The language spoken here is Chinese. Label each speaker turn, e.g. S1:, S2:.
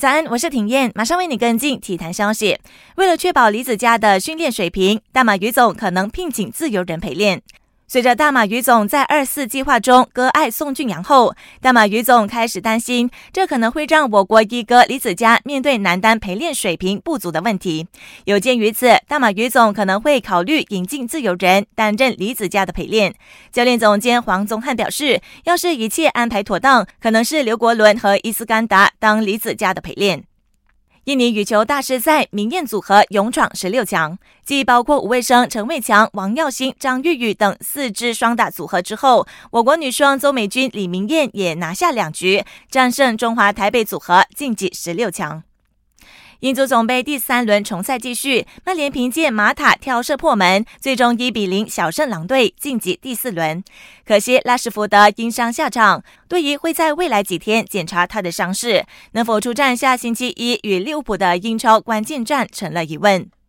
S1: 早安，我是婷燕，马上为你跟进体坛消息。为了确保李子嘉的训练水平，大马于总可能聘请自由人陪练。随着大马于总在二四计划中割爱宋俊阳后，大马于总开始担心，这可能会让我国一哥李子嘉面对男单陪练水平不足的问题。有鉴于此，大马于总可能会考虑引进自由人担任李子嘉的陪练。教练总监黄宗汉表示，要是一切安排妥当，可能是刘国伦和伊斯干达当李子嘉的陪练。印尼羽球大师赛明艳组合勇闯十六强，继包括吴卫生、陈伟强、王耀新、张玉宇等四支双打组合之后，我国女双邹美君、李明艳也拿下两局，战胜中华台北组合晋级十六强。英足总杯第三轮重赛继续，曼联凭借马塔挑射破门，最终一比零小胜狼队，晋级第四轮。可惜拉什福德因伤下场，队医会在未来几天检查他的伤势，能否出战下星期一与利物浦的英超关键战成了疑问。